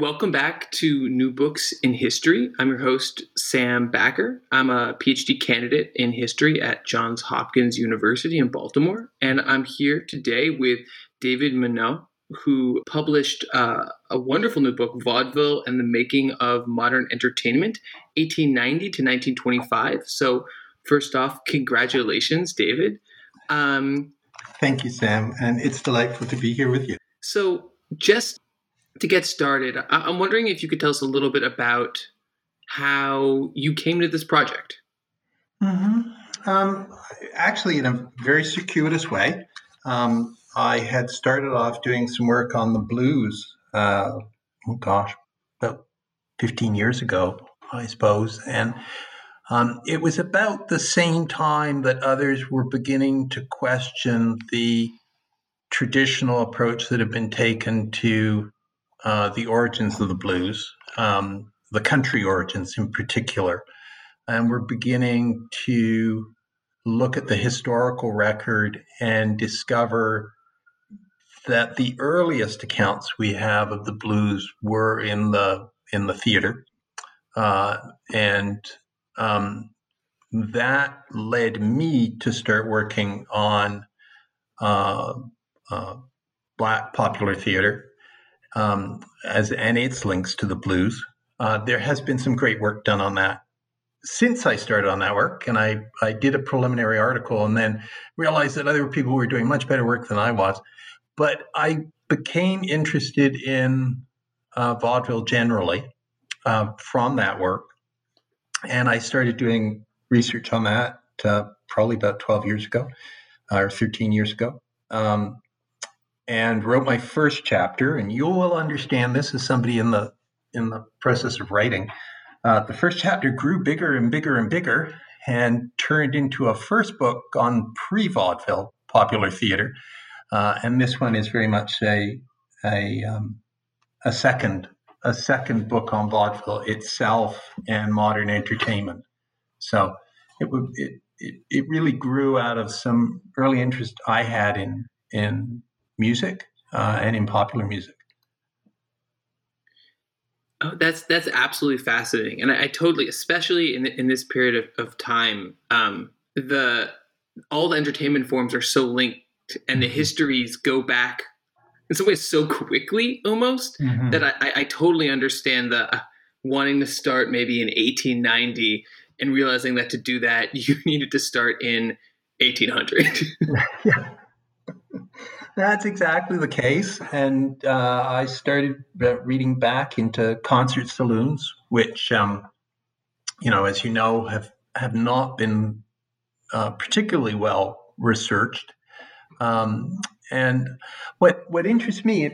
Welcome back to New Books in History. I'm your host, Sam Backer. I'm a PhD candidate in history at Johns Hopkins University in Baltimore. And I'm here today with David Monod, who published uh, a wonderful new book, Vaudeville and the Making of Modern Entertainment, 1890 to 1925. So, first off, congratulations, David. Um, Thank you, Sam. And it's delightful to be here with you. So, just to get started, I'm wondering if you could tell us a little bit about how you came to this project. Mm-hmm. Um, actually, in a very circuitous way, um, I had started off doing some work on the blues. Uh, oh gosh, about 15 years ago, I suppose, and um, it was about the same time that others were beginning to question the traditional approach that had been taken to uh, the origins of the blues, um, the country origins in particular. And we're beginning to look at the historical record and discover that the earliest accounts we have of the blues were in the in the theater, uh, and um, that led me to start working on uh, uh, black popular theater um, as and its links to the blues. Uh, there has been some great work done on that since I started on that work, and I I did a preliminary article and then realized that other people were doing much better work than I was. But I became interested in uh, vaudeville generally uh, from that work, and I started doing research on that uh, probably about twelve years ago or thirteen years ago. Um, and wrote my first chapter. And you will understand this as somebody in the in the process of writing. Uh, the first chapter grew bigger and bigger and bigger, and turned into a first book on pre-vaudeville popular theater. Uh, and this one is very much a a um, a second a second book on vaudeville itself and modern entertainment. So it would it, it, it really grew out of some early interest I had in in music uh, and in popular music. Oh, that's that's absolutely fascinating, and I, I totally, especially in in this period of, of time, um, the all the entertainment forms are so linked, and the mm-hmm. histories go back in some ways so quickly, almost mm-hmm. that I, I totally understand the uh, wanting to start maybe in 1890 and realizing that to do that you needed to start in 1800. yeah. That's exactly the case. And uh, I started reading back into concert saloons, which, um, you know, as you know, have, have not been uh, particularly well researched. Um, and what what interests me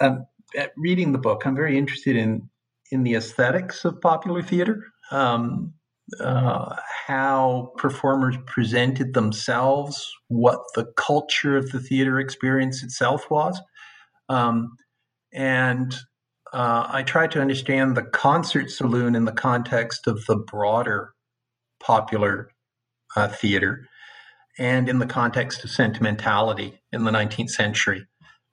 um, at reading the book, I'm very interested in in the aesthetics of popular theater. Um, uh, how performers presented themselves, what the culture of the theater experience itself was. Um, and uh, I tried to understand the concert saloon in the context of the broader popular uh, theater and in the context of sentimentality in the 19th century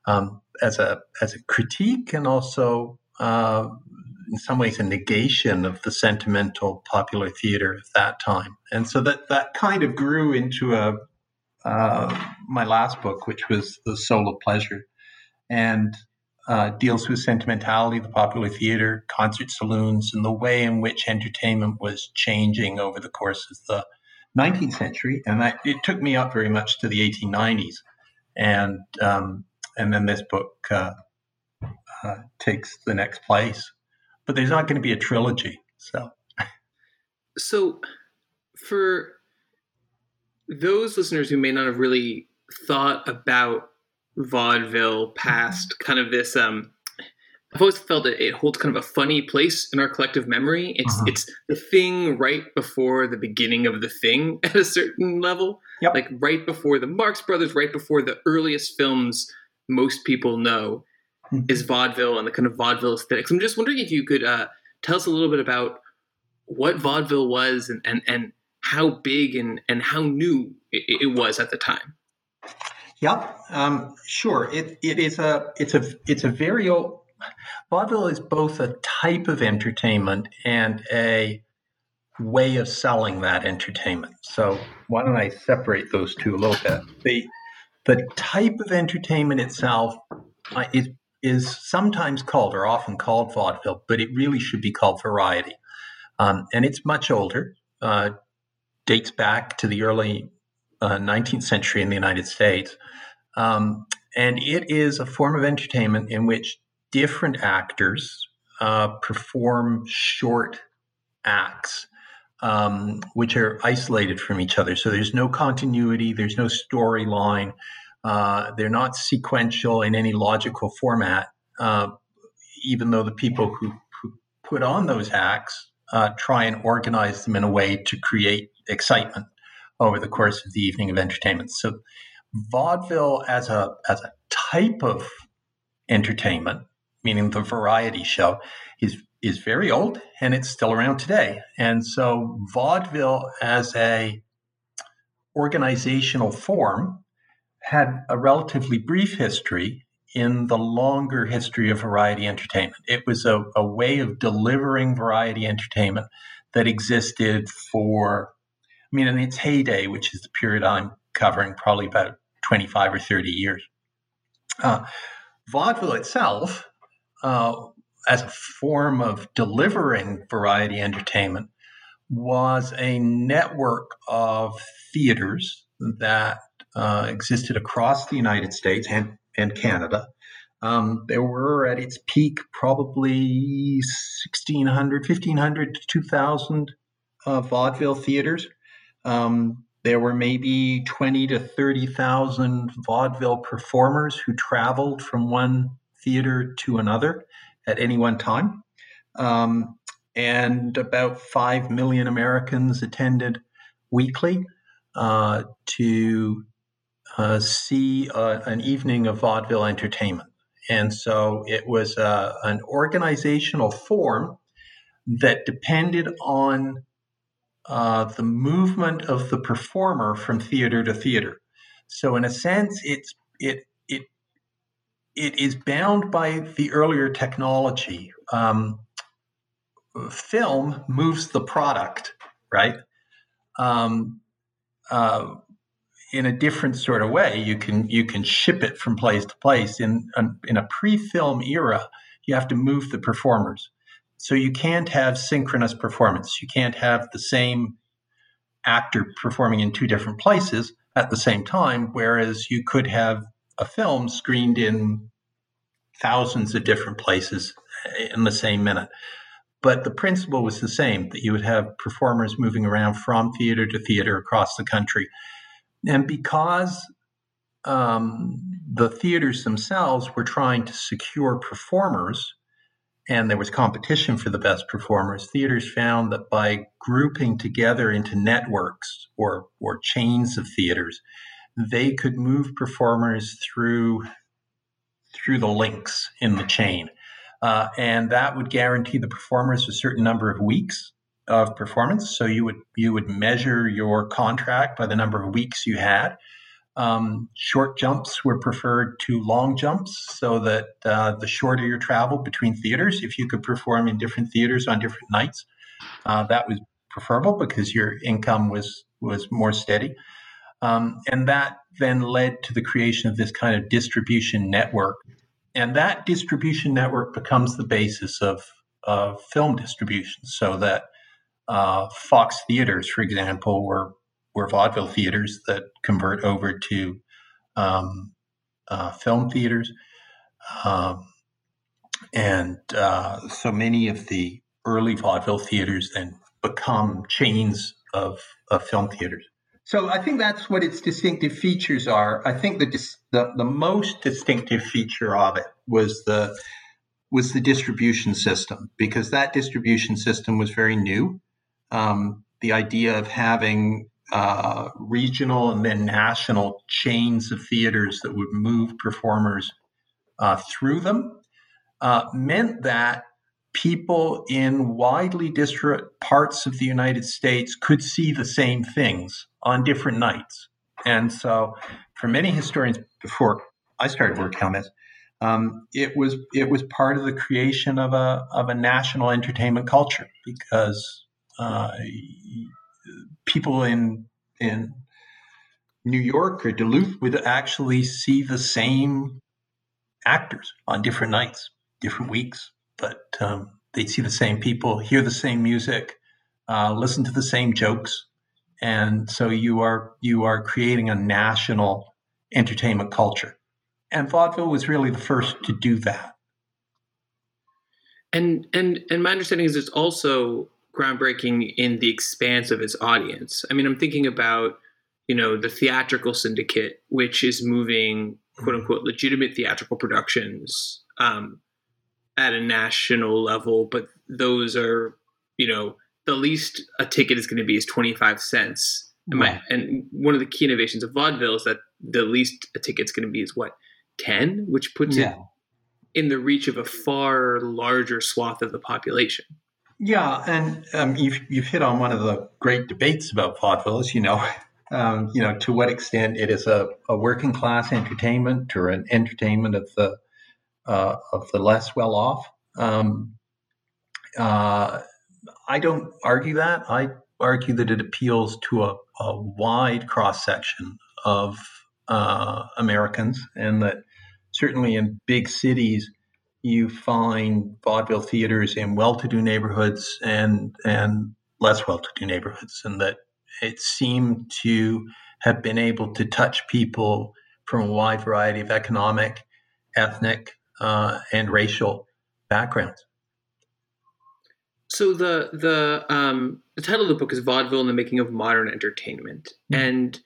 um, as a as a critique and also uh, in some ways a negation of the sentimental popular theater of that time. And so that that kind of grew into a uh, my last book, which was The Soul of Pleasure, and uh, deals with sentimentality, the popular theater, concert saloons, and the way in which entertainment was changing over the course of the 19th century. And that, it took me up very much to the 1890s, and um, and then this book uh, uh takes the next place but there's not going to be a trilogy. So, so for those listeners who may not have really thought about vaudeville past kind of this um I've always felt that it holds kind of a funny place in our collective memory. It's uh-huh. it's the thing right before the beginning of the thing at a certain level. Yep. Like right before the Marx Brothers, right before the earliest films most people know mm-hmm. Is vaudeville and the kind of vaudeville aesthetics. I'm just wondering if you could uh, tell us a little bit about what vaudeville was and and, and how big and, and how new it, it was at the time. Yep, um, sure. It it is a it's a it's a very old Vaudeville is both a type of entertainment and a way of selling that entertainment. So why don't I separate those two a little bit? The the type of entertainment itself uh, is is sometimes called or often called vaudeville, but it really should be called variety. Um, and it's much older, uh, dates back to the early uh, 19th century in the United States. Um, and it is a form of entertainment in which different actors uh, perform short acts, um, which are isolated from each other. So there's no continuity, there's no storyline, uh, they're not sequential in any logical format, uh, even though the people who, who put on those acts uh, try and organize them in a way to create excitement over the course of the evening of entertainment. So vaudeville as a as a type of entertainment meaning the variety show, is is very old and it's still around today. And so vaudeville as a organizational form had a relatively brief history in the longer history of variety entertainment. It was a, a way of delivering variety entertainment that existed for, I mean, in its heyday, which is the period I'm covering, probably about 25 or 30 years. Uh, vaudeville itself uh, as a form of delivering variety entertainment was a network of theaters that uh, existed across the United States and, and Canada. Um, there were at its peak probably 1,600, 1,500 to 2,000 uh, vaudeville theaters. Um, there were maybe 20 to 30,000 vaudeville performers who traveled from one theater to another at any one time. Um, and about 5 million Americans attended weekly uh, to uh, see uh, an evening of vaudeville entertainment. And so it was uh, an organizational form that depended on uh, the movement of the performer from theater to theater. So in a sense, it's it it is bound by the earlier technology. Um, film moves the product, right? Um, uh, in a different sort of way. You can you can ship it from place to place. In in a pre-film era, you have to move the performers, so you can't have synchronous performance. You can't have the same actor performing in two different places at the same time. Whereas you could have a film screened in thousands of different places eh, in the same minute. But the principle was the same that you would have performers moving around from theater to theater across the country. And because um, the theaters themselves were trying to secure performers, and there was competition for the best performers, theaters found that by grouping together into networks or, or chains of theaters, they could move performers through through the links in the chain. Uh, and that would guarantee the performers a certain number of weeks of performance. So you would you would measure your contract by the number of weeks you had. Um, short jumps were preferred to long jumps, so that uh, the shorter your travel between theaters, if you could perform in different theaters on different nights, uh, that was preferable because your income was was more steady. Um, and that then led to the creation of this kind of distribution network. And that distribution network becomes the basis of, of film distribution, so that uh, Fox theaters, for example, were, were vaudeville theaters that convert over to um, uh, film theaters. Um, and uh, so many of the early vaudeville theaters then become chains of, of film theaters. So I think that's what its distinctive features are. I think the, the the most distinctive feature of it was the was the distribution system because that distribution system was very new. Um, the idea of having uh, regional and then national chains of theaters that would move performers uh, through them uh, meant that people in widely disparate parts of the United States could see the same things on different nights. And so, for many historians before I started working on this, um, it was it was part of the creation of a of a national entertainment culture because uh, people in in New York or Duluth would actually see the same actors on different nights, different weeks, but um, they'd see the same people, hear the same music, uh, listen to the same jokes, and so you are you are creating a national entertainment culture, and vaudeville was really the first to do that. And and and my understanding is it's also groundbreaking in the expanse of its audience. I mean, I'm thinking about you know the theatrical syndicate, which is moving quote unquote legitimate theatrical productions um, at a national level, but those are, you know, the least a ticket is going to be is 25 cents. And, my, and one of the key innovations of vaudeville is that the least a ticket's going to be is what 10, which puts yeah. it in the reach of a far larger swath of the population. Yeah, and um, you've you've hit on one of the great debates about vaudeville, you know. Um, you know, to what extent it is a, a working class entertainment or an entertainment of the uh, of the less well off. Um, uh, I don't argue that. I argue that it appeals to a, a wide cross section of uh, Americans, and that certainly in big cities, you find vaudeville theaters in well-to-do neighborhoods and and less well-to-do neighborhoods, and that it seemed to have been able to touch people from a wide variety of economic, ethnic, uh, and racial backgrounds. So the the um, the title of the book is "Vaudeville and the Making of Modern Entertainment," mm-hmm. and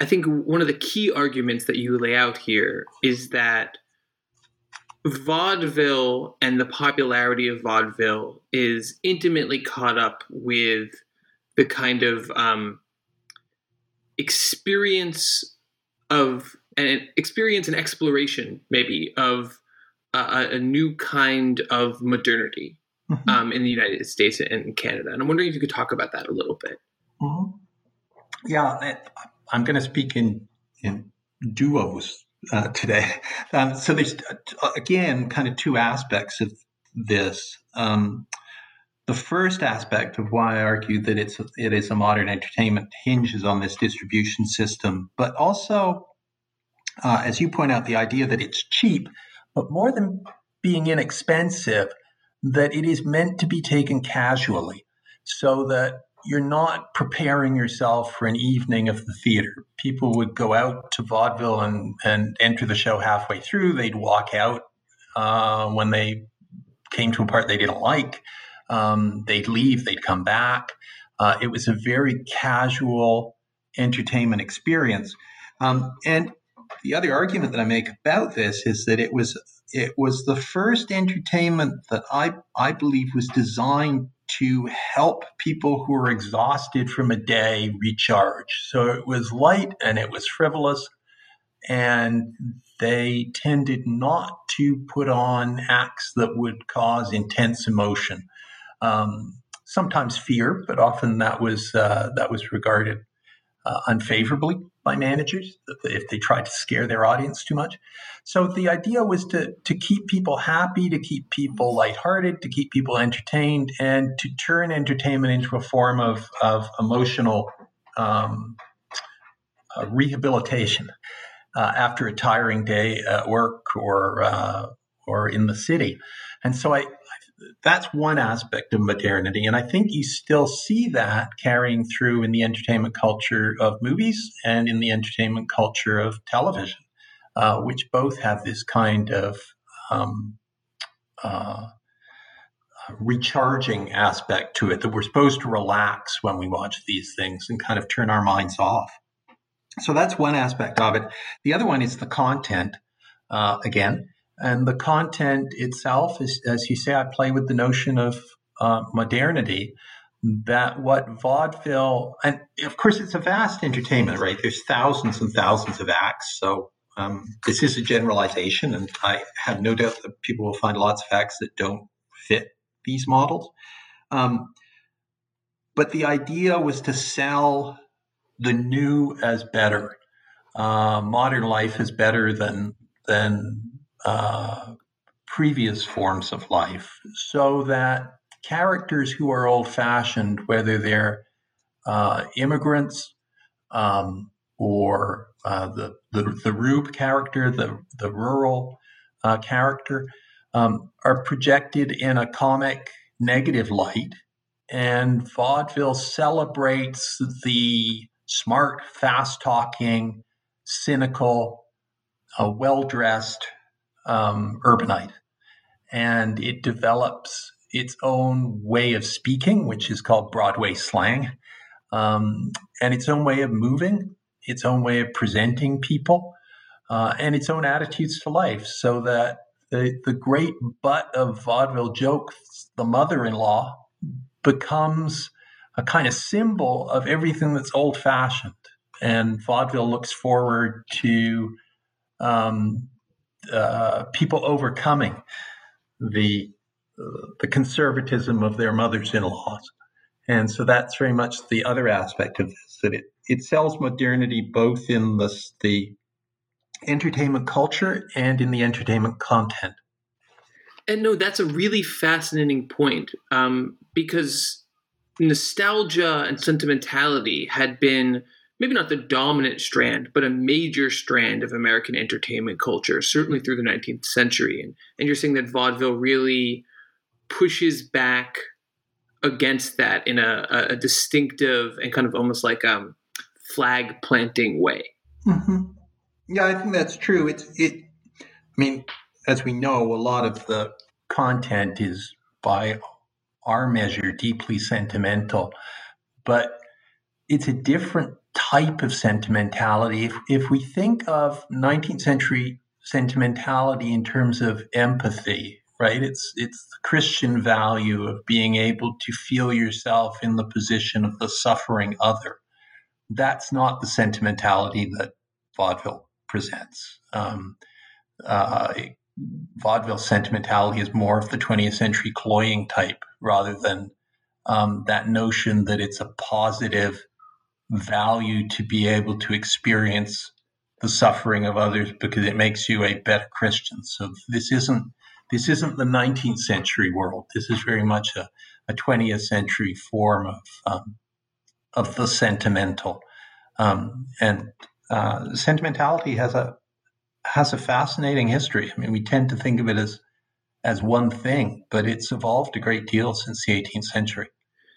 I think one of the key arguments that you lay out here is that vaudeville and the popularity of vaudeville is intimately caught up with the kind of um, experience of an experience and exploration maybe of a, a new kind of modernity mm-hmm. um, in the United States and Canada. And I'm wondering if you could talk about that a little bit. Mm-hmm. Yeah, I'm going to speak in in duos uh, today. Um, so there's again kind of two aspects of this. Um, the first aspect of why I argue that it's it is a modern entertainment hinges on this distribution system, but also, uh, as you point out, the idea that it's cheap, but more than being inexpensive, that it is meant to be taken casually, so that you're not preparing yourself for an evening of the theater. People would go out to vaudeville and, and enter the show halfway through. They'd walk out uh, when they came to a part they didn't like. Um, they'd leave, they'd come back. Uh, it was a very casual entertainment experience. Um, and the other argument that I make about this is that it was it was the first entertainment that I I believe was designed to help people who were exhausted from a day recharge. So it was light and it was frivolous, and they tended not to put on acts that would cause intense emotion um, sometimes fear, but often that was uh, that was regarded uh, unfavorably by managers if they tried to scare their audience too much. So the idea was to to keep people happy, to keep people lighthearted, to keep people entertained, and to turn entertainment into a form of of emotional um, uh, rehabilitation uh, after a tiring day at work or uh, or in the city. And so I, that's one aspect of modernity. And I think you still see that carrying through in the entertainment culture of movies and in the entertainment culture of television, uh, which both have this kind of um, uh, recharging aspect to it that we're supposed to relax when we watch these things and kind of turn our minds off. So that's one aspect of it. The other one is the content, uh, again. And the content itself is, as you say, I play with the notion of uh, modernity. That what vaudeville, and of course, it's a vast entertainment, right? There's thousands and thousands of acts. So um, this is a generalization, and I have no doubt that people will find lots of acts that don't fit these models. Um, but the idea was to sell the new as better. Uh, modern life is better than than uh, previous forms of life, so that characters who are old-fashioned, whether they're uh, immigrants um, or uh, the, the the Rube character, the the rural uh, character, um, are projected in a comic negative light, and vaudeville celebrates the smart, fast talking, cynical, uh, well dressed um, urbanite. And it develops its own way of speaking, which is called Broadway slang, um, and its own way of moving, its own way of presenting people, uh, and its own attitudes to life. So that the, the great butt of vaudeville jokes, the mother in law, becomes a kind of symbol of everything that's old fashioned. And vaudeville looks forward to um, uh, people overcoming the uh, the conservatism of their mothers-in-laws, and so that's very much the other aspect of this that it it sells modernity both in the the entertainment culture and in the entertainment content. And no, that's a really fascinating point um, because nostalgia and sentimentality had been maybe not the dominant strand, but a major strand of American entertainment culture, certainly through the 19th century. And, and you're saying that vaudeville really pushes back against that in a, a distinctive and kind of almost like um, flag planting way. Mm-hmm. Yeah, I think that's true. It's it. I mean, as we know, a lot of the content is by our measure deeply sentimental, but it's a different type of sentimentality. If, if we think of 19th century sentimentality in terms of empathy, right? It's it's the Christian value of being able to feel yourself in the position of the suffering other. That's not the sentimentality that vaudeville presents. Um, uh, vaudeville sentimentality is more of the 20th century cloying type rather than um, that notion that it's a positive value to be able to experience the suffering of others because it makes you a better Christian. So this isn't this isn't the 19th century world. This is very much a, a 20th century form of um, of the sentimental, um, and uh, sentimentality has a has a fascinating history. I mean, we tend to think of it as as one thing, but it's evolved a great deal since the 18th century.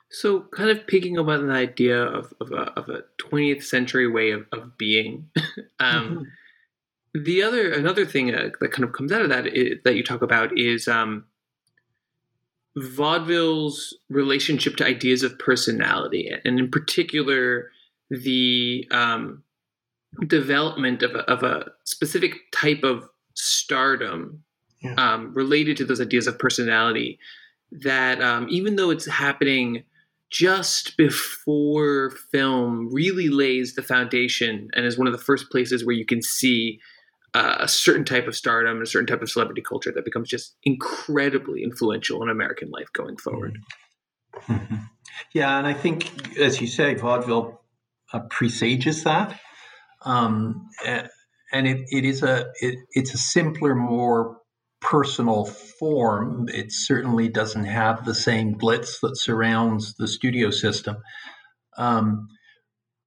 So, kind of picking up on the idea of, of, a, of a 20th century way of, of being, um, mm-hmm. the other another thing uh, that kind of comes out of that is, that you talk about is um, vaudeville's relationship to ideas of personality, and in particular, the um, development of a, of a specific type of stardom yeah. um, related to those ideas of personality that um, even though it's happening just before film really lays the foundation and is one of the first places where you can see uh, a certain type of stardom, and a certain type of celebrity culture that becomes just incredibly influential in American life going forward. Mm-hmm. Yeah, and I think, as you say, vaudeville uh, presages that. Um, and it, it is a it, it's a simpler, more personal form. It certainly doesn't have the same glitz that surrounds the studio system. Um,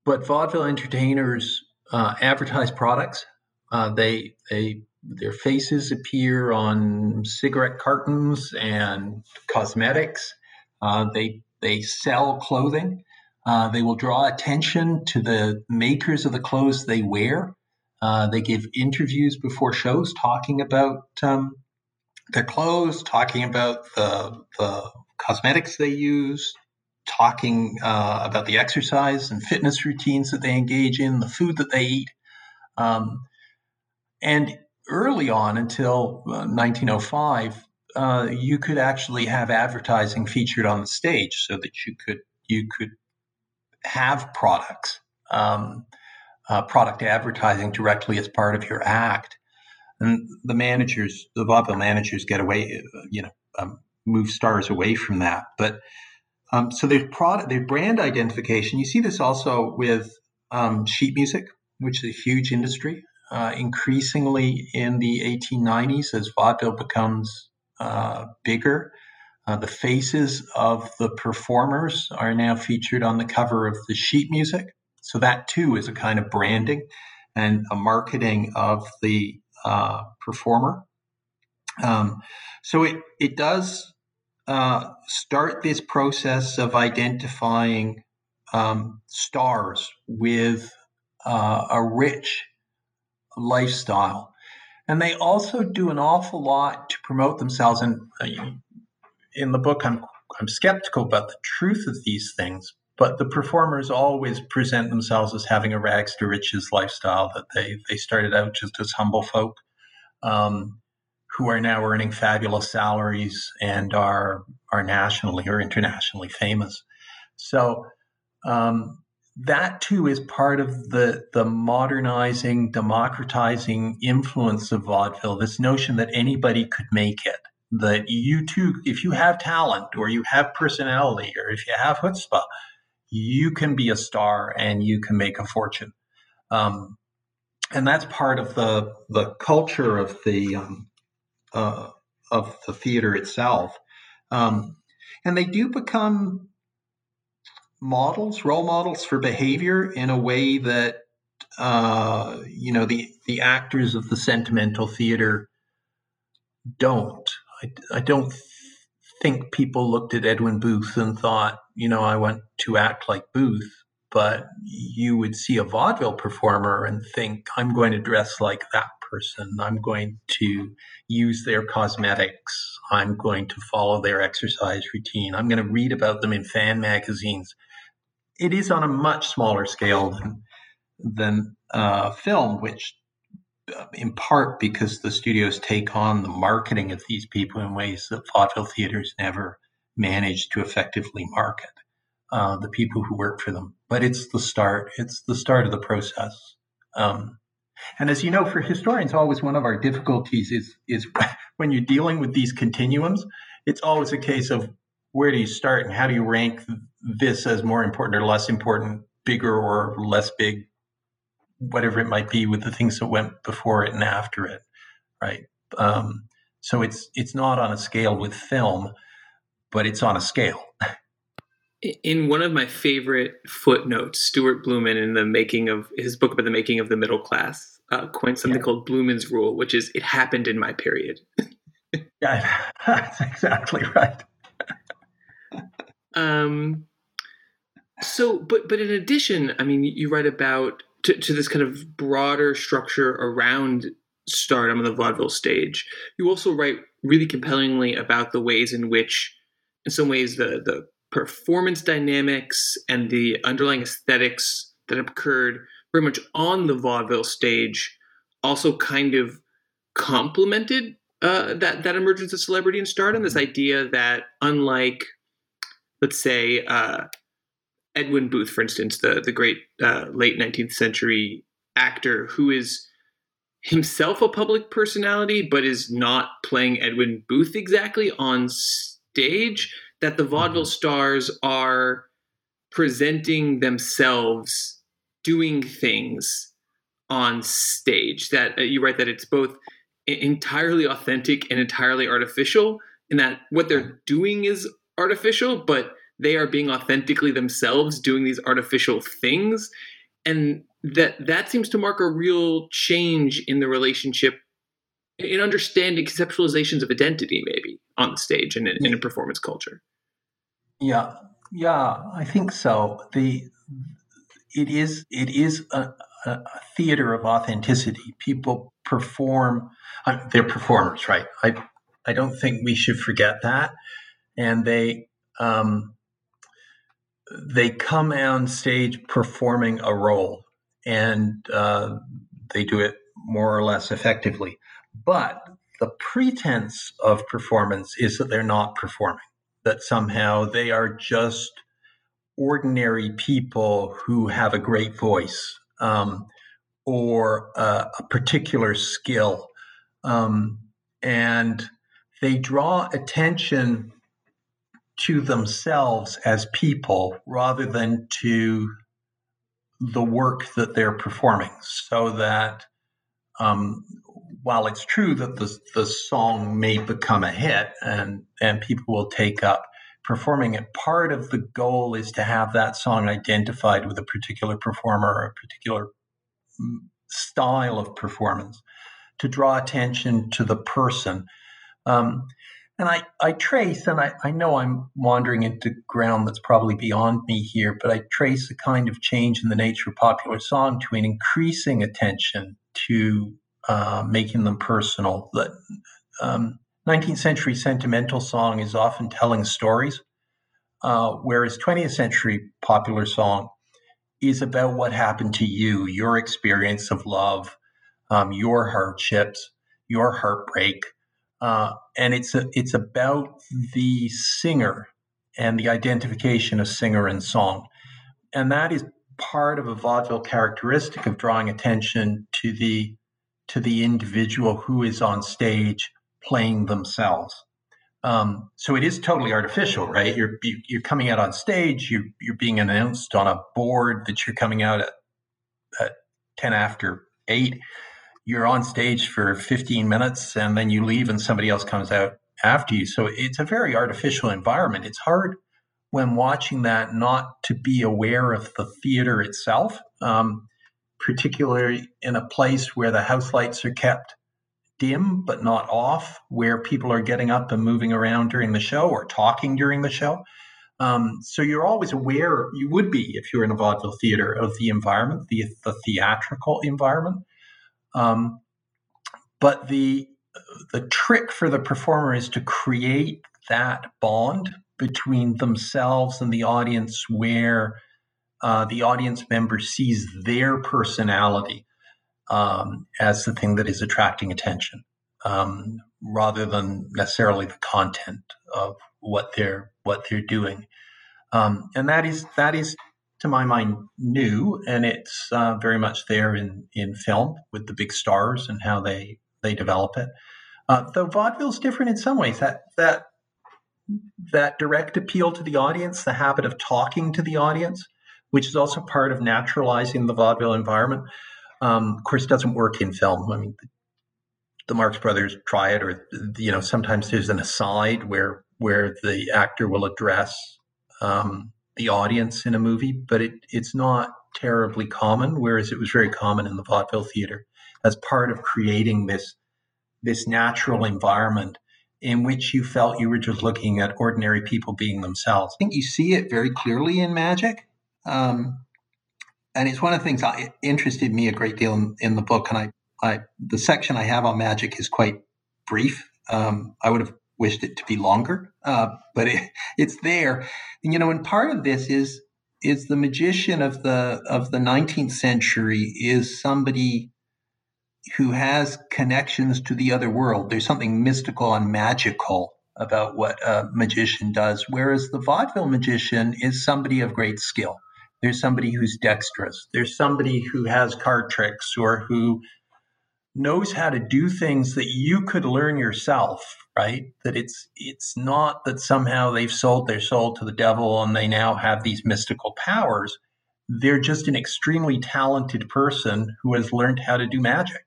but vaudeville entertainers uh, advertise products. Uh, they they their faces appear on cigarette cartons and cosmetics. Uh, they they sell clothing. Uh, they will draw attention to the makers of the clothes they wear. Uh, they give interviews before shows talking about um, their clothes, talking about the the cosmetics they use, talking uh, about the exercise and fitness routines that they engage in, the food that they eat. Um, and early on, until uh, 1905, uh, you could actually have advertising featured on the stage, so that you could you could have products, um, uh, product advertising directly as part of your act. And the managers, the vaudeville managers, get away, you know, um, move stars away from that. But um, so there's product, there's brand identification. You see this also with um, sheet music, which is a huge industry. Uh, increasingly in the 1890s, as vaudeville becomes uh, bigger, uh, the faces of the performers are now featured on the cover of the sheet music. So that too is a kind of branding and a marketing of the uh, performer. Um, so it it does uh, start this process of identifying um, stars with uh, a rich lifestyle. And they also do an awful lot to promote themselves. And uh, in the book, I'm, I'm skeptical about the truth of these things, but the performers always present themselves as having a rags to riches lifestyle, that they, they started out just as humble folk. Um, who are now earning fabulous salaries and are are nationally or internationally famous. So um, that too is part of the the modernizing, democratizing influence of vaudeville. This notion that anybody could make it, that you too, if you have talent or you have personality or if you have chutzpah, you can be a star and you can make a fortune. Um, and that's part of the the culture of the um, uh, of the theater itself. Um, and they do become models, role models for behavior in a way that uh, you know the the actors of the sentimental theater don't. I, I don't think people looked at Edwin Booth and thought, you know, I want to act like Booth. But you would see a vaudeville performer and think, I'm going to dress like that person. I'm going to use their cosmetics. I'm going to follow their exercise routine. I'm going to read about them in fan magazines. It is on a much smaller scale than than uh, film, which uh, in part because the studios take on the marketing of these people in ways that vaudeville theaters never managed to effectively market uh, the people who work for them. But it's the start. It's the start of the process. Um, and as you know, for historians, always one of our difficulties is is when you're dealing with these continuums, it's always a case of where do you start and how do you rank this as more important or less important, bigger or less big, whatever it might be, with the things that went before it and after it, right? Um, so it's it's not on a scale with film, but it's on a scale. In one of my favorite footnotes, Stuart Blumin in the making of his book about the making of the middle class uh, coined something yeah. called Blumin's rule, which is it happened in my period. yeah, that's exactly right. um, so, but but in addition, I mean, you write about to, to this kind of broader structure around stardom on the vaudeville stage. You also write really compellingly about the ways in which, in some ways, the the performance dynamics and the underlying aesthetics that occurred very much on the vaudeville stage also kind of complemented uh, that that emergence of celebrity and stardom. This idea that unlike, let's say, uh, Edwin Booth, for instance, the the great uh, late 19th century actor who is himself a public personality but is not playing Edwin Booth exactly on stage that the vaudeville stars are presenting themselves doing things on stage. That uh, you write that it's both entirely authentic and entirely artificial in that what they're doing is artificial but they are being authentically themselves doing these artificial things. And that that seems to mark a real change in the relationship in understanding conceptualizations of identity maybe on the stage and in, in a performance culture yeah, yeah, I think so. The it is it is a, a theater of authenticity. People perform; uh, they're performers, right? I I don't think we should forget that. And they um, they come on stage performing a role, and uh, they do it more or less effectively. But the pretense of performance is that they're not performing, that somehow they are just ordinary people who have a great voice um, or a particular skill. Um, and they draw attention to themselves as people rather than to the work that they're performing. So that um, while it's true that the, the song may become a hit and, and people will take up performing it, part of the goal is to have that song identified with a particular performer or a particular mm, style of performance to draw attention to the person. Um, and I, I trace, and I, I know I'm wandering into ground that's probably beyond me here, but I trace a kind of change in the nature of popular song to an increasing attention to uh, making them personal. The um, 19th century sentimental song is often telling stories, uh, whereas 20th century popular song is about what happened to you, your experience of love, um, your hardships, your heartbreak. Uh, and it's a, it's about the singer and the identification of singer and song, and that is part of a vaudeville characteristic of drawing attention to the to the individual who is on stage playing themselves. Um, so it is totally artificial, right? You're you're coming out on stage. You you're being announced on a board that you're coming out at, at ten after eight you're on stage for 15 minutes and then you leave and somebody else comes out after you. So it's a very artificial environment. It's hard when watching that not to be aware of the theater itself, um, particularly in a place where the house lights are kept dim but not off, where people are getting up and moving around during the show or talking during the show. Um, so you're always aware, you would be if you're in a vaudeville theater, of the environment, the, the theatrical environment. Um, but the the trick for the performer is to create that bond between themselves and the audience where uh, the audience member sees their personality um, as the thing that is attracting attention um, rather than necessarily the content of what they're what they're doing um, and that is that is to my mind, new, and it's uh, very much there in, in film with the big stars and how they they develop it. Uh, though vaudeville is different in some ways. That that that direct appeal to the audience, the habit of talking to the audience, which is also part of naturalizing the vaudeville environment, um, of course, doesn't work in film. I mean, the, Marx Brothers try it, or you know, sometimes there's an aside where where the actor will address. Um, the audience in a movie, but it, it's not terribly common, whereas it was very common in the vaudeville theater as part of creating this this natural environment in which you felt you were just looking at ordinary people being themselves. I think you see it very clearly in magic. Um, and it's one of the things that interested me a great deal in, in the book. And I, I, the section I have on magic is quite brief. Um, I would have wished it to be longer, uh, but it, it's there. And, you know, and part of this is is the magician of the of the 19th century is somebody who has connections to the other world. There's something mystical and magical about what a magician does, whereas the vaudeville magician is somebody of great skill. There's somebody who's dexterous. There's somebody who has card tricks or who knows how to do things that you could learn yourself right? That it's it's not that somehow they've sold their soul to the devil and they now have these mystical powers. They're just an extremely talented person who has learned how to do magic.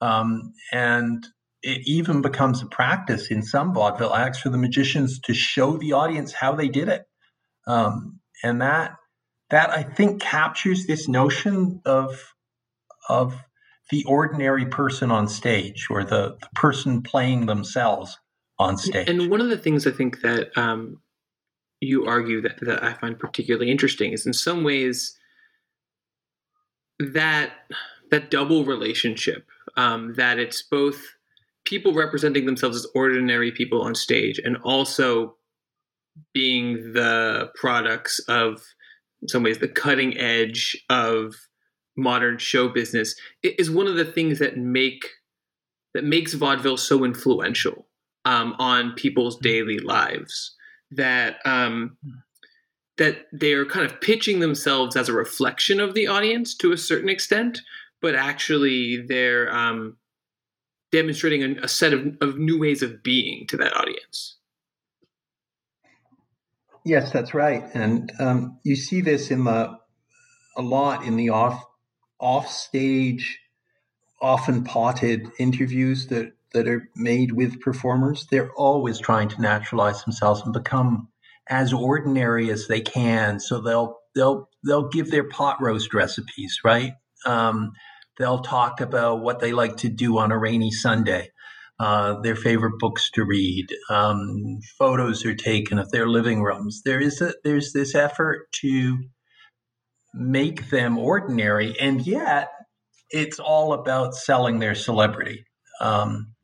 Um, and it even becomes a practice in some vaudeville acts for the magicians to show the audience how they did it. Um, and that that i think captures this notion of of the ordinary person on stage or the, the person playing themselves on stage. And one of the things I think that um, you argue that, that I find particularly interesting is in some ways that that double relationship um, that it's both people representing themselves as ordinary people on stage and also being the products of in some ways the cutting edge of modern show business is one of the things that make that makes vaudeville so influential um, on people's mm-hmm. daily lives that um, that they're kind of pitching themselves as a reflection of the audience to a certain extent, but actually they're um, demonstrating a, a set of, of new ways of being to that audience. Yes, that's right, and um, you see this in the a lot in the off off stage, often potted interviews that that are made with performers. They're always trying to naturalize themselves and become as ordinary as they can. So they'll they'll they'll give their pot roast recipes, right? Um, they'll talk about what they like to do on a rainy Sunday, uh, their favorite books to read. Um, photos are taken of their living rooms. There is a there's this effort to make them ordinary, and yet it's all about selling their celebrity. Um,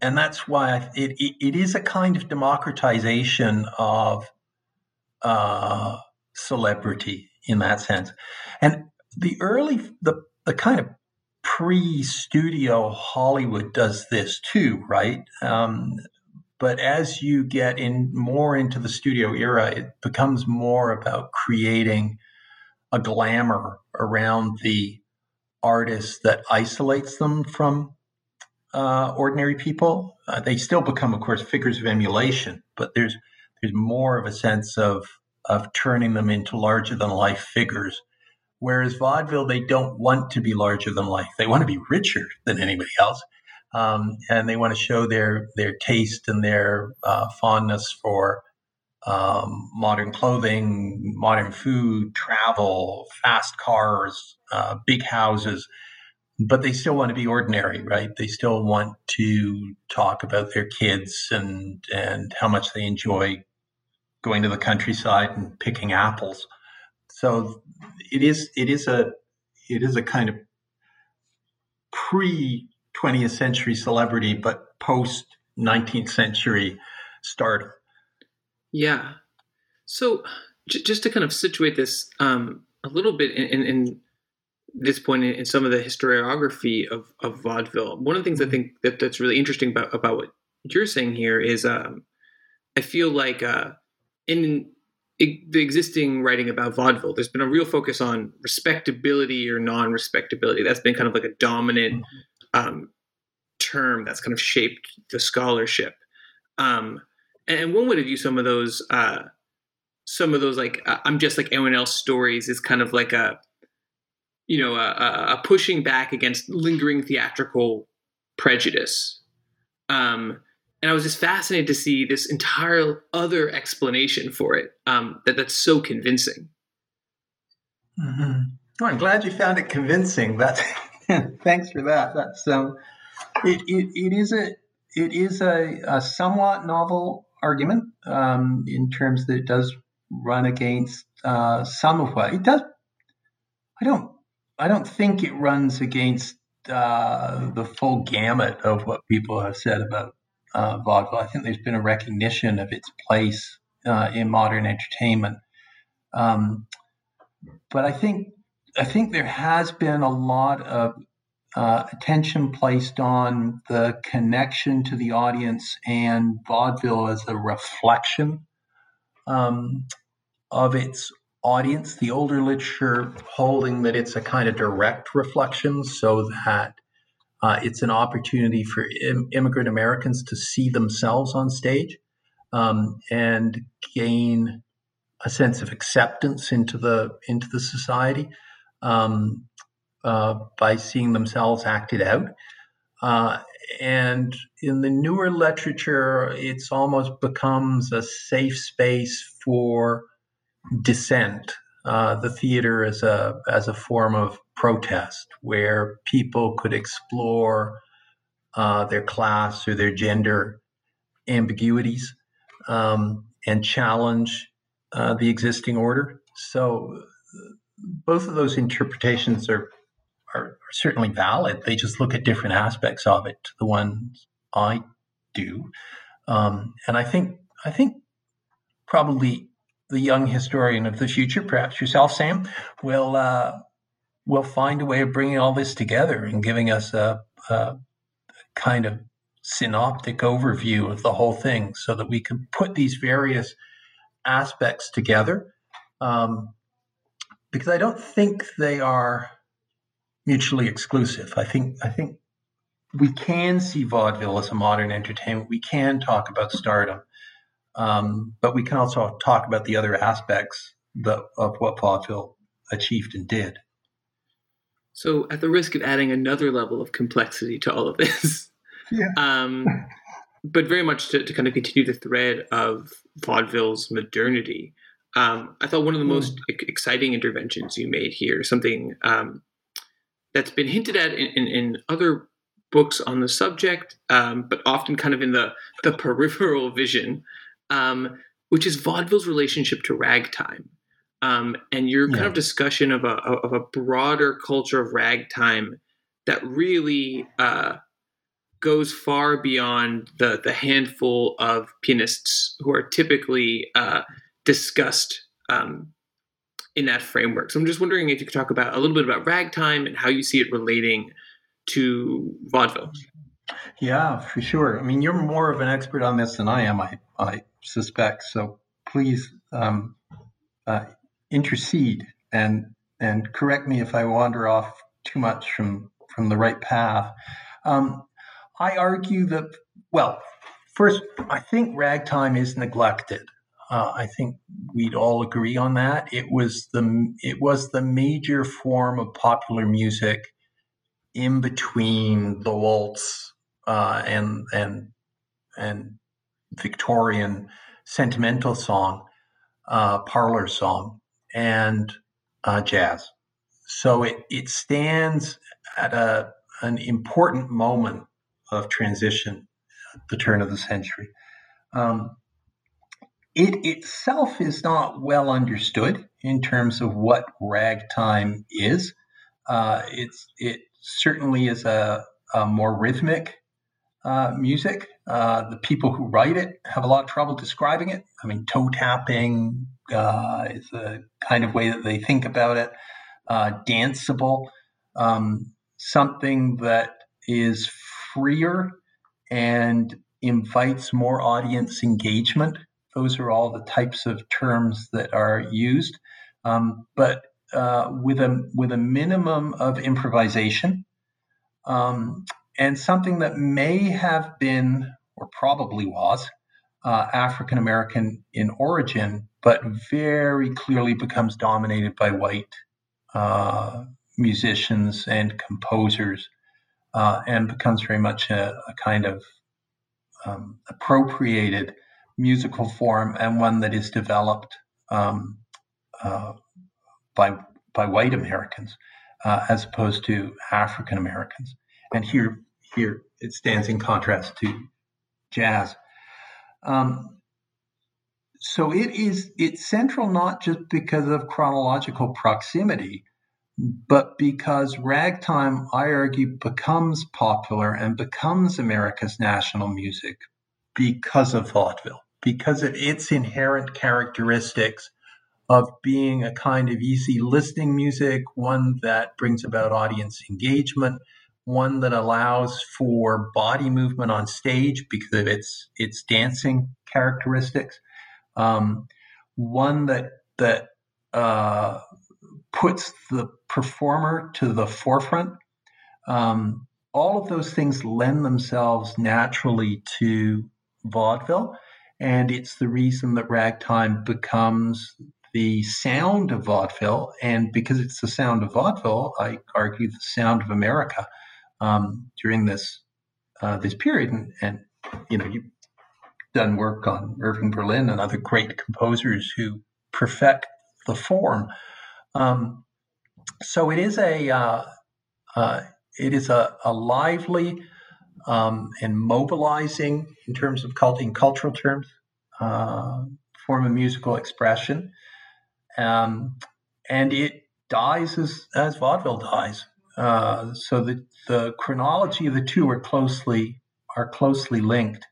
and that's why it, it, it is a kind of democratization of uh, celebrity in that sense. And the early, the, the kind of pre-studio Hollywood does this too, right? Um, but as you get in more into the studio era, it becomes more about creating a glamour around the artist that isolates them from uh, ordinary people. Uh, they still become, of course, figures of emulation, but there's there's more of a sense of of turning them into larger than life figures. Whereas vaudeville, they don't want to be larger than life. They want to be richer than anybody else, um, and they want to show their their taste and their uh, fondness for um, modern clothing, modern food, travel, fast cars, uh, big houses but they still want to be ordinary, right? They still want to talk about their kids and and how much they enjoy going to the countryside and picking apples. So it is it is a it is a kind of pre 20th century celebrity, but post 19th century starter. Yeah. So j- just to kind of situate this um, a little bit in, in, in this point in, in some of the historiography of, of vaudeville. One of the things I mm-hmm. think that that's really interesting about, about what you're saying here is um, I feel like uh, in the existing writing about vaudeville, there's been a real focus on respectability or non-respectability. That's been kind of like a dominant mm-hmm. um, term that's kind of shaped the scholarship. Um, and one would view some of those, uh, some of those like uh, I'm just like anyone else stories is kind of like a you know, a, a pushing back against lingering theatrical prejudice. Um, and I was just fascinated to see this entire other explanation for it um, that that's so convincing. Mm-hmm. Oh, I'm glad you found it convincing. That's thanks for that. That's um, it, it, it is a it is a, a somewhat novel argument um, in terms that it does run against uh, some of what it does. I don't I don't think it runs against uh, the full gamut of what people have said about uh, vaudeville. I think there's been a recognition of its place uh, in modern entertainment, um, but I think I think there has been a lot of uh, attention placed on the connection to the audience and vaudeville as a reflection um, of its audience, the older literature holding that it's a kind of direct reflection so that uh, it's an opportunity for Im- immigrant Americans to see themselves on stage um, and gain a sense of acceptance into the into the society um, uh, by seeing themselves acted out. Uh, and in the newer literature, it's almost becomes a safe space for dissent, uh, the theater as a as a form of protest, where people could explore uh, their class or their gender ambiguities um, and challenge uh, the existing order. So both of those interpretations are, are, are certainly valid. They just look at different aspects of it. The ones I do. Um, and I think I think probably the young historian of the future, perhaps yourself, Sam, will uh, will find a way of bringing all this together and giving us a, a kind of synoptic overview of the whole thing, so that we can put these various aspects together. Um, because I don't think they are mutually exclusive. I think I think we can see vaudeville as a modern entertainment. We can talk about stardom, um, but we can also talk about the other aspects the, of what vaudeville achieved and did. So, at the risk of adding another level of complexity to all of this, yeah. um, but very much to, to, kind of continue the thread of vaudeville's modernity, um, I thought one of the hmm. most exciting interventions you made here, something um, that's been hinted at in, in, in other books on the subject, um, but often kind of in the the peripheral vision, um, which is vaudeville's relationship to ragtime, um, and your yeah. kind of discussion of a of a broader culture of ragtime that really uh, goes far beyond the the handful of pianists who are typically uh, discussed um, in that framework. So I'm just wondering if you could talk about a little bit about ragtime and how you see it relating to vaudeville. Yeah, for sure. I mean, you're more of an expert on this than I am, I, I suspect. So please um, uh, intercede and and correct me if I wander off too much from from the right path. Um, I argue that well, first, I think ragtime is neglected. Uh, I think we'd all agree on that. It was the it was the major form of popular music in between the waltz uh, and and and Victorian sentimental song, uh, parlor song, and uh, jazz. So it it stands at a an important moment of transition at the turn of the century. Um, it itself is not well understood in terms of what ragtime is. Uh, it's it certainly is a, a more rhythmic uh, music. Uh, the people who write it have a lot of trouble describing it. I mean, toe tapping uh, is a kind of way that they think about it. Uh, danceable, um, something that is freer and invites more audience engagement. Those are all the types of terms that are used. Um, but uh, with a with a minimum of improvisation, um, and something that may have been or probably was uh, African American in origin, but very clearly becomes dominated by white uh, musicians and composers, uh, and becomes very much a, a kind of um, appropriated musical form and one that is developed um, uh, by by white Americans uh, as opposed to African Americans. And here here it stands in contrast to jazz. Um, so it is it's central not just because of chronological proximity, but because ragtime, I argue, becomes popular and becomes America's national music because of vaudeville, because of its inherent characteristics of being a kind of easy listening music, one that brings about audience engagement, one that allows for body movement on stage because of its its dancing characteristics, um, one that that uh, puts the performer to the forefront. Um, all of those things lend themselves naturally to vaudeville, and it's the reason that ragtime becomes the sound of vaudeville, and because it's the sound of vaudeville, I argue the sound of America um, during this uh, this period. And, and, you know, you've done work on Irving Berlin and other great composers who perfect the form. Um, so it is a uh, uh, it is a, a lively um, and mobilizing in terms of cult in cultural terms uh, form of musical expression um, and it dies as, as vaudeville dies. Uh, so the, the chronology of the two are closely are closely linked.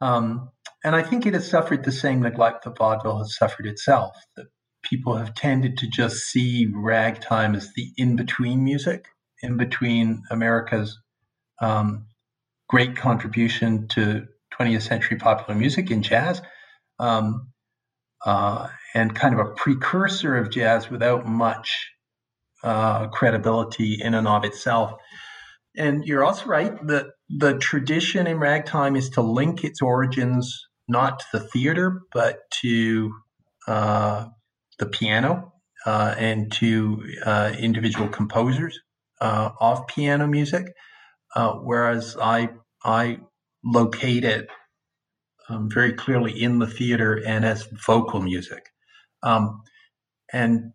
Um, and I think it has suffered the same neglect that vaudeville has suffered itself. That people have tended to just see ragtime as the in between music, in between America's um, great contribution to 20th century popular music in jazz, um, uh, and kind of a precursor of jazz without much uh, credibility in and of itself. And you're also right that the tradition in ragtime is to link its origins not to the theater, but to uh, the piano uh, and to uh, individual composers uh, of piano music. Whereas I I locate it um, very clearly in the theater and as vocal music. Um, and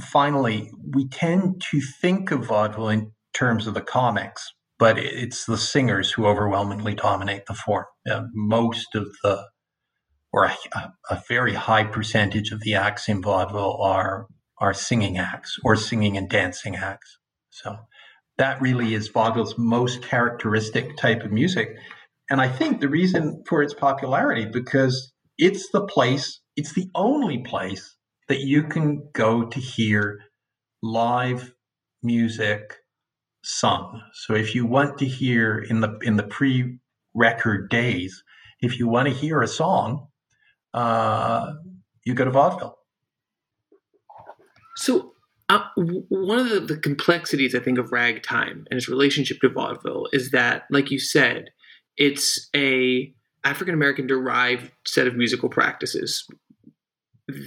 finally, we tend to think of vaudeville in terms of the comics, but it's the singers who overwhelmingly dominate the form. Uh, most of the, or a, a, very high percentage of the acts in vaudeville are are singing acts or singing and dancing acts. So that really is vaudeville's most characteristic type of music. And I think the reason for its popularity because it's the place, it's the only place that you can go to hear live music sung. So if you want to hear in the in the pre-record days, if you want to hear a song, uh, you go to vaudeville. So uh, one of the, the complexities I think of ragtime and its relationship to vaudeville is that, like you said, it's a African American derived set of musical practices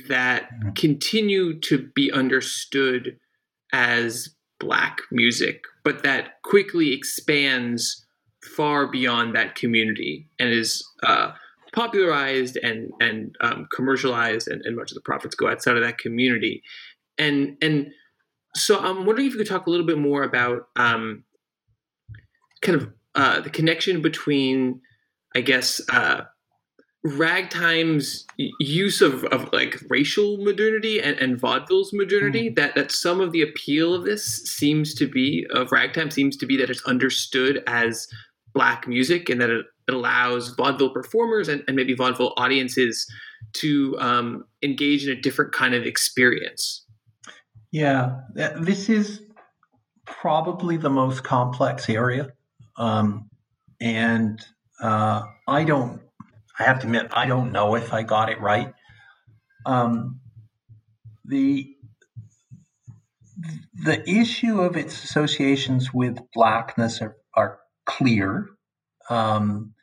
that continue to be understood as black music, but that quickly expands far beyond that community and is uh, popularized and and um, commercialized, and, and much of the profits go outside of that community. And and so I'm wondering if you could talk a little bit more about um, kind of uh, the connection between, I guess, uh, ragtime's use of, of like racial modernity and, and vaudeville's modernity mm. that that some of the appeal of this seems to be of ragtime seems to be that it's understood as black music and that it, it allows vaudeville performers and, and maybe vaudeville audiences to um, engage in a different kind of experience yeah this is probably the most complex area um, and uh, i don't I have to admit, I don't know if I got it right. Um, the the issue of its associations with blackness are, are clear, um,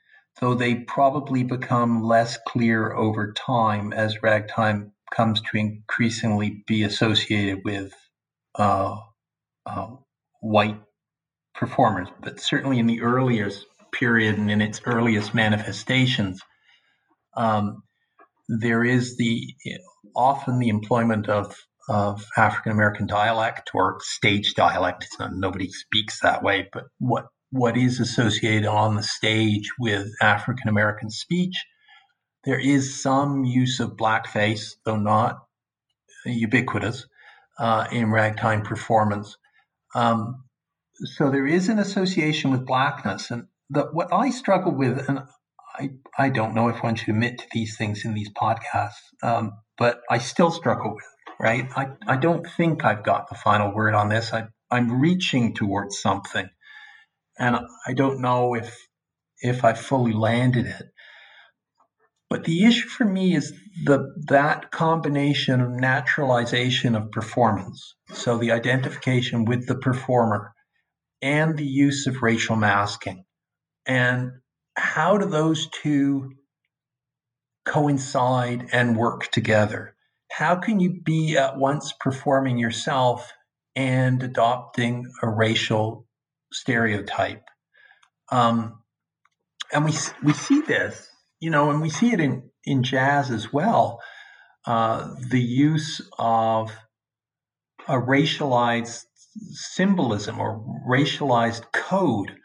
though they probably become less clear over time as ragtime comes to increasingly be associated with uh, uh, white performers. But certainly in the earliest period and in its earliest manifestations, um, there is the often the employment of of African American dialect or stage dialect. Not, nobody speaks that way, but what what is associated on the stage with African American speech. There is some use of blackface, though not ubiquitous, uh, in ragtime performance. Um, so there is an association with blackness, and the, what I struggle with, and I, I don't know if one should admit to these things in these podcasts, um, but I still struggle with it, right? I, I don't think I've got the final word on this. I, I'm reaching towards something, and I don't know if if I fully landed it. But the issue for me is the that combination of naturalization of performance, so the identification with the performer, and the use of racial masking, and how do those two coincide and work together? How can you be at once performing yourself and adopting a racial stereotype? Um, and we we see this, you know, and we see it in in jazz as well. Uh, the use of a racialized symbolism or racialized code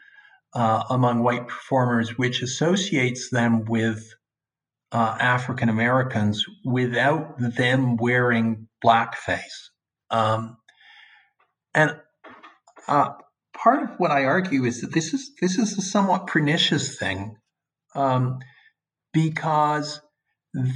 uh, among white performers, which associates them with uh, African Americans without them wearing blackface. Um, and uh, part of what I argue is that this is this is a somewhat pernicious thing, um, because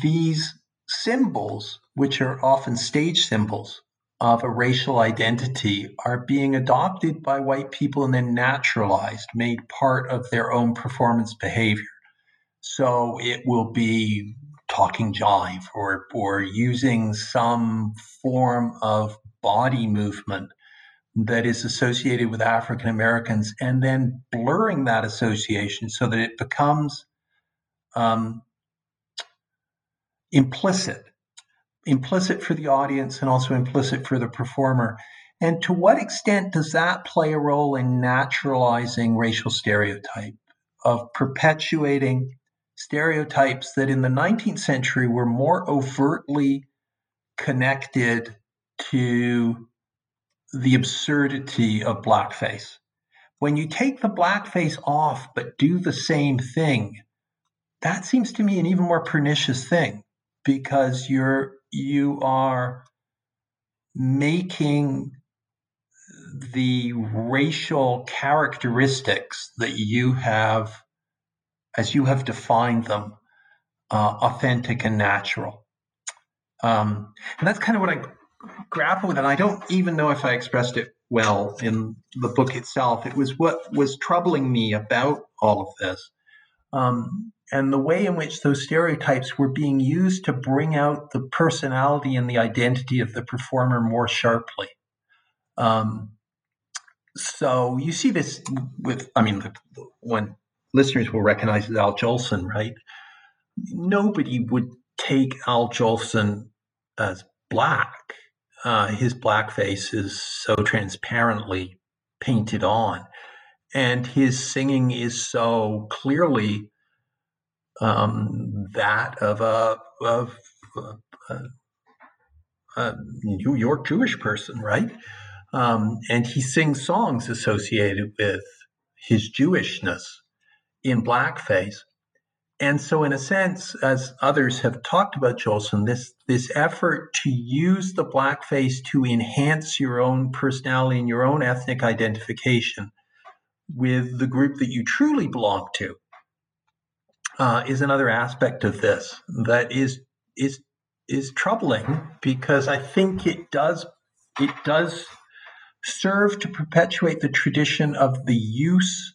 these symbols, which are often stage symbols of a racial identity, are being adopted by white people and then naturalized, made part of their own performance behavior. So it will be talking jive or or using some form of body movement that is associated with African Americans and then blurring that association so that it becomes um, implicit, implicit for the audience and also implicit for the performer. And to what extent does that play a role in naturalizing racial stereotype, of perpetuating stereotypes that in the 19th century were more overtly connected to the absurdity of blackface. When you take the blackface off but do the same thing, that seems to me an even more pernicious thing because you're you are making the racial characteristics that you have as you have defined them uh, authentic and natural um, and that's kind of what i grapple with, and I don't even know if I expressed it well in the book itself. It was what was troubling me about all of this. Um, and the way in which those stereotypes were being used to bring out the personality and the identity of the performer more sharply. Um, so you see this with, I mean, when listeners will recognize Al Jolson, right? Nobody would take Al Jolson as black uh, his blackface is so transparently painted on, and his singing is so clearly um, that of a, of a, a, New York Jewish person, right? Um, and he sings songs associated with his Jewishness in blackface. And so, in a sense, as others have talked about Jolson, this this effort to use the blackface to enhance your own personality and your own ethnic identification with the group that you truly belong to uh, is another aspect of this that is is is troubling because I think it does it does serve to perpetuate the tradition of the use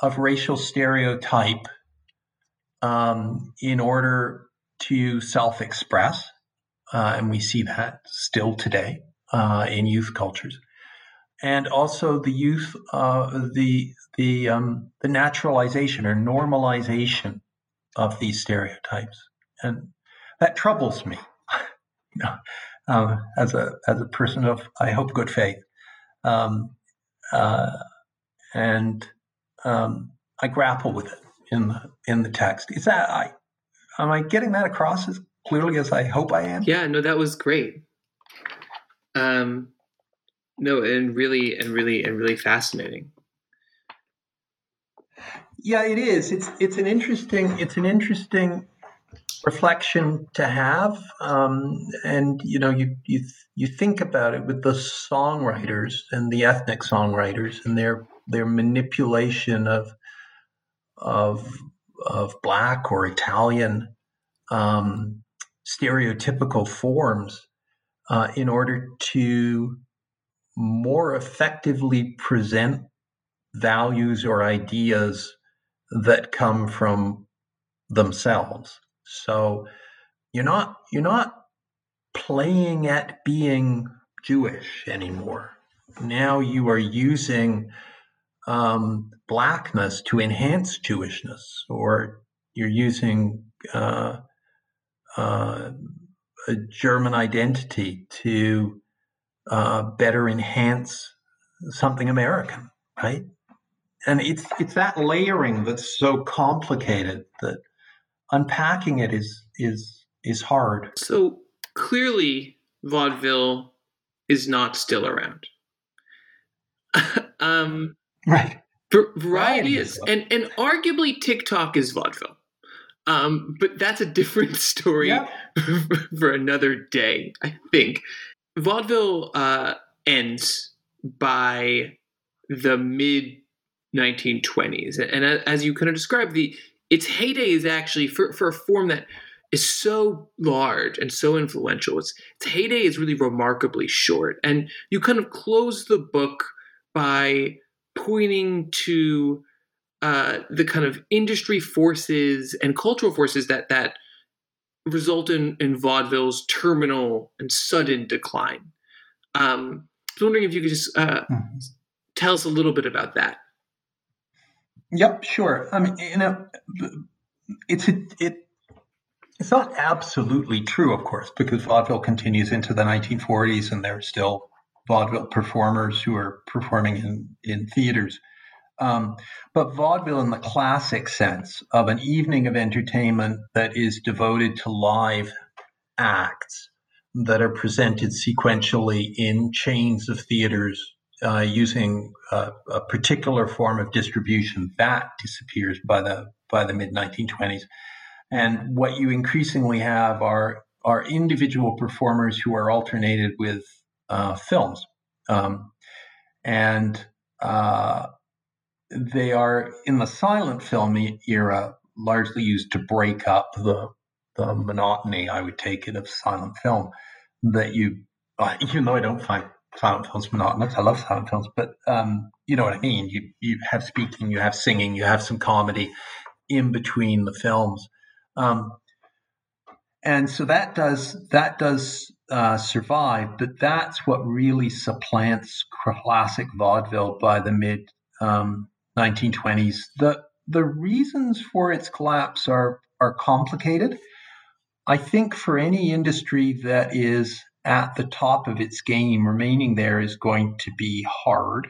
of racial stereotype um, in order to self express. Uh, and we see that still today uh, in youth cultures. And also the youth, uh, the the um, the naturalization or normalization of these stereotypes, and that troubles me. you know, um, as a as a person of I hope good faith, um, uh, and um, I grapple with it in the in the text. Is that I am I getting that across as clearly as I hope I am? Yeah, no, that was great. Um, no, and really, and really, and really fascinating. Yeah, it is. It's it's an interesting it's an interesting reflection to have, um, and you know you you you think about it with the songwriters and the ethnic songwriters and their their manipulation of of of black or Italian um, stereotypical forms uh, in order to more effectively present values or ideas that come from themselves. So you're not you're not playing at being Jewish anymore. Now you are using um, blackness to enhance Jewishness, or you're using uh, uh, a German identity to uh, better enhance something American, right? And it's it's that layering that's so complicated that unpacking it is is is hard. So clearly, vaudeville is not still around. um, Right. variety is, and and arguably TikTok is vaudeville. Um, but that's a different story Yep. for another day. I think vaudeville uh, ends by the mid 1920s. And as you kind of described, the its heyday is actually for, for a form that is so large and so influential. Its, its heyday is really remarkably short. And you kind of close the book by pointing to uh, the kind of industry forces and cultural forces that that result in, in vaudeville's terminal and sudden decline. Um, I was wondering if you could just uh, mm-hmm. tell us a little bit about that. Yep, sure. I mean, you know, it's it. It's not absolutely true, of course, because vaudeville continues into the 1940s, and there are still vaudeville performers who are performing in in theaters. Um, but vaudeville, in the classic sense of an evening of entertainment that is devoted to live acts that are presented sequentially in chains of theaters uh, using a, a, particular form of distribution, that disappears by the by the mid 1920s. And what you increasingly have are are individual performers who are alternated with uh, films, um, and uh, they are in the silent film era largely used to break up the the monotony. I would take it of silent film that you, uh, even though I don't find silent films monotonous, I love silent films, but um, you know what I mean. You you have speaking, you have singing, you have some comedy in between the films, um, and so that does that does uh, survive. But that's what really supplants classic vaudeville by the mid um, 1920s. The the reasons for its collapse are are complicated. I think for any industry that is at the top of its game, remaining there is going to be hard,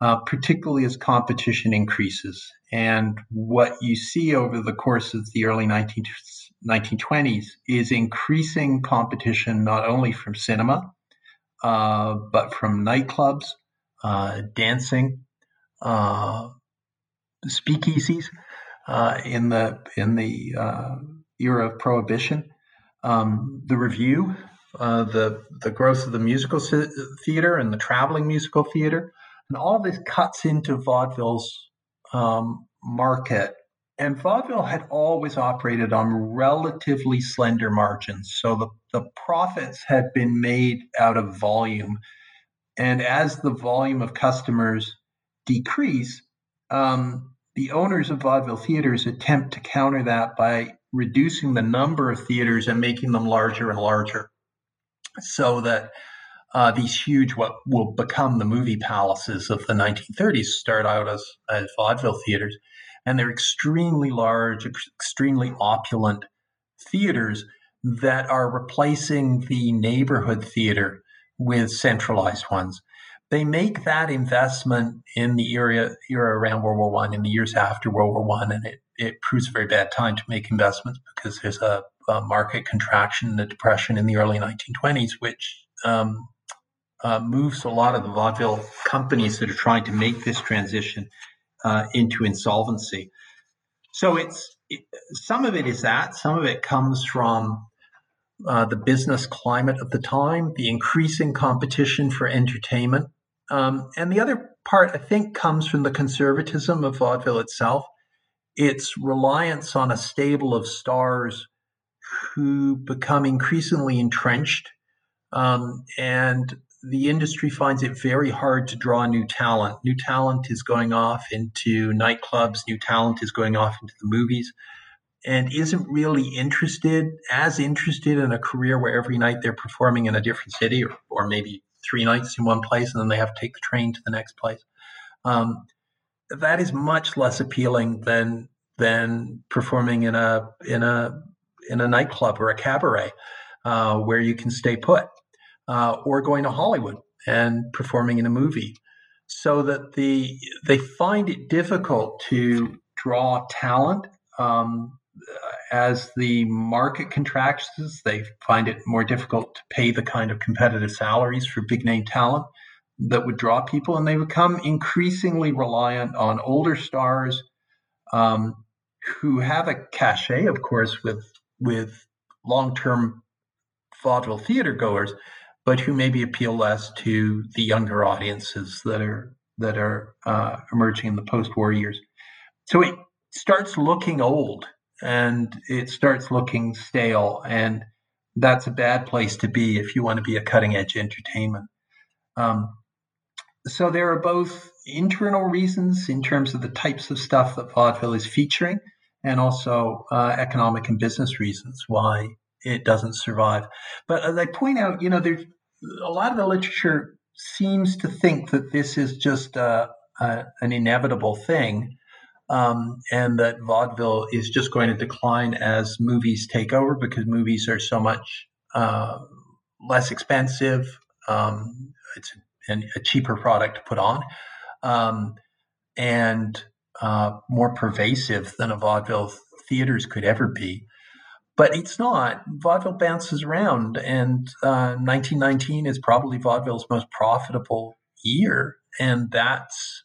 uh, particularly as competition increases. And what you see over the course of the early 19, 1920s is increasing competition not only from cinema, uh, but from nightclubs, uh, dancing, speakeasies uh, in the in the uh, era of prohibition. Um, the revue, uh, the the growth of the musical theater and the traveling musical theater, and all this cuts into vaudeville's um, market. And vaudeville had always operated on relatively slender margins, so the, the profits had been made out of volume. And as the volume of customers decrease, um, the owners of vaudeville theaters attempt to counter that by reducing the number of theaters and making them larger and larger so that uh, these huge, what will become the movie palaces of the 1930s, start out as, as vaudeville theaters. And they're extremely large, extremely opulent theaters that are replacing the neighborhood theater with centralized ones they make that investment in the era era around World War One, in the years after World War One, and it it proves a very bad time to make investments because there's a, a market contraction, a depression in the early 1920s, which um, uh, moves a lot of the vaudeville companies that are trying to make this transition uh, into insolvency. So it's it, some of it is that, some of it comes from uh, the business climate of the time, the increasing competition for entertainment. Um, and the other part, I think, comes from the conservatism of vaudeville itself. Its reliance on a stable of stars who become increasingly entrenched. Um, and the industry finds it very hard to draw new talent. New talent is going off into nightclubs, new talent is going off into the movies and isn't really interested, as interested in a career where every night they're performing in a different city or, or maybe three nights in one place and then they have to take the train to the next place. Um, that is much less appealing than than performing in a in a in a nightclub or a cabaret uh, where you can stay put, uh, or going to Hollywood and performing in a movie. So that the they find it difficult to draw talent um, as the market contracts, they find it more difficult to pay the kind of competitive salaries for big name talent that would draw people, and they become increasingly reliant on older stars um, who have a cachet, of course, with with long term vaudeville theater goers, but who maybe appeal less to the younger audiences that are that are uh, emerging in the post-war years. So it starts looking old and it starts looking stale, and that's a bad place to be if you want to be a cutting-edge entertainment. Um, so there are both internal reasons in terms of the types of stuff that vaudeville is featuring, and also uh, economic and business reasons why it doesn't survive. But as I point out, you know, there's a lot of the literature seems to think that this is just uh, an inevitable thing. Um, and that vaudeville is just going to decline as movies take over because movies are so much uh, less expensive. Um, it's a cheaper product to put on, um, and uh, more pervasive than a vaudeville theaters could ever be. But it's not. Vaudeville bounces around, and uh, 1919 is probably vaudeville's most profitable year, and that's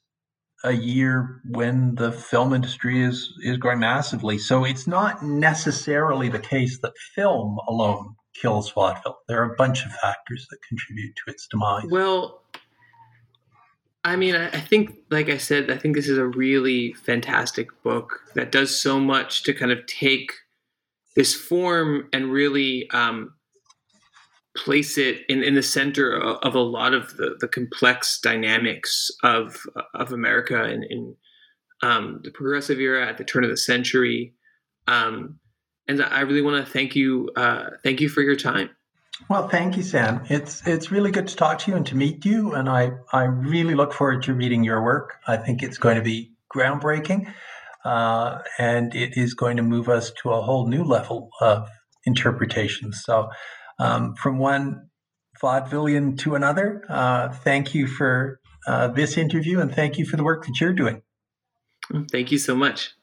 a year when the film industry is is growing massively. So it's not necessarily the case that film alone kills vaudeville. There are a bunch of factors that contribute to its demise. Well, I mean, I, I think, like I said, I think this is a really fantastic book that does so much to kind of take this form and really um, place it in, in the center of, a lot of the, the complex dynamics of of America in, in um, the progressive era at the turn of the century. Um, and I really want to thank you. Uh, thank you for your time. Well, thank you, Sam. It's it's really good to talk to you and to meet you, and I I really look forward to reading your work. I think it's going to be groundbreaking, uh, and it is going to move us to a whole new level of interpretation. So, um, from one vaudevillian to another, uh, thank you for uh, this interview, and thank you for the work that you're doing. Thank you so much.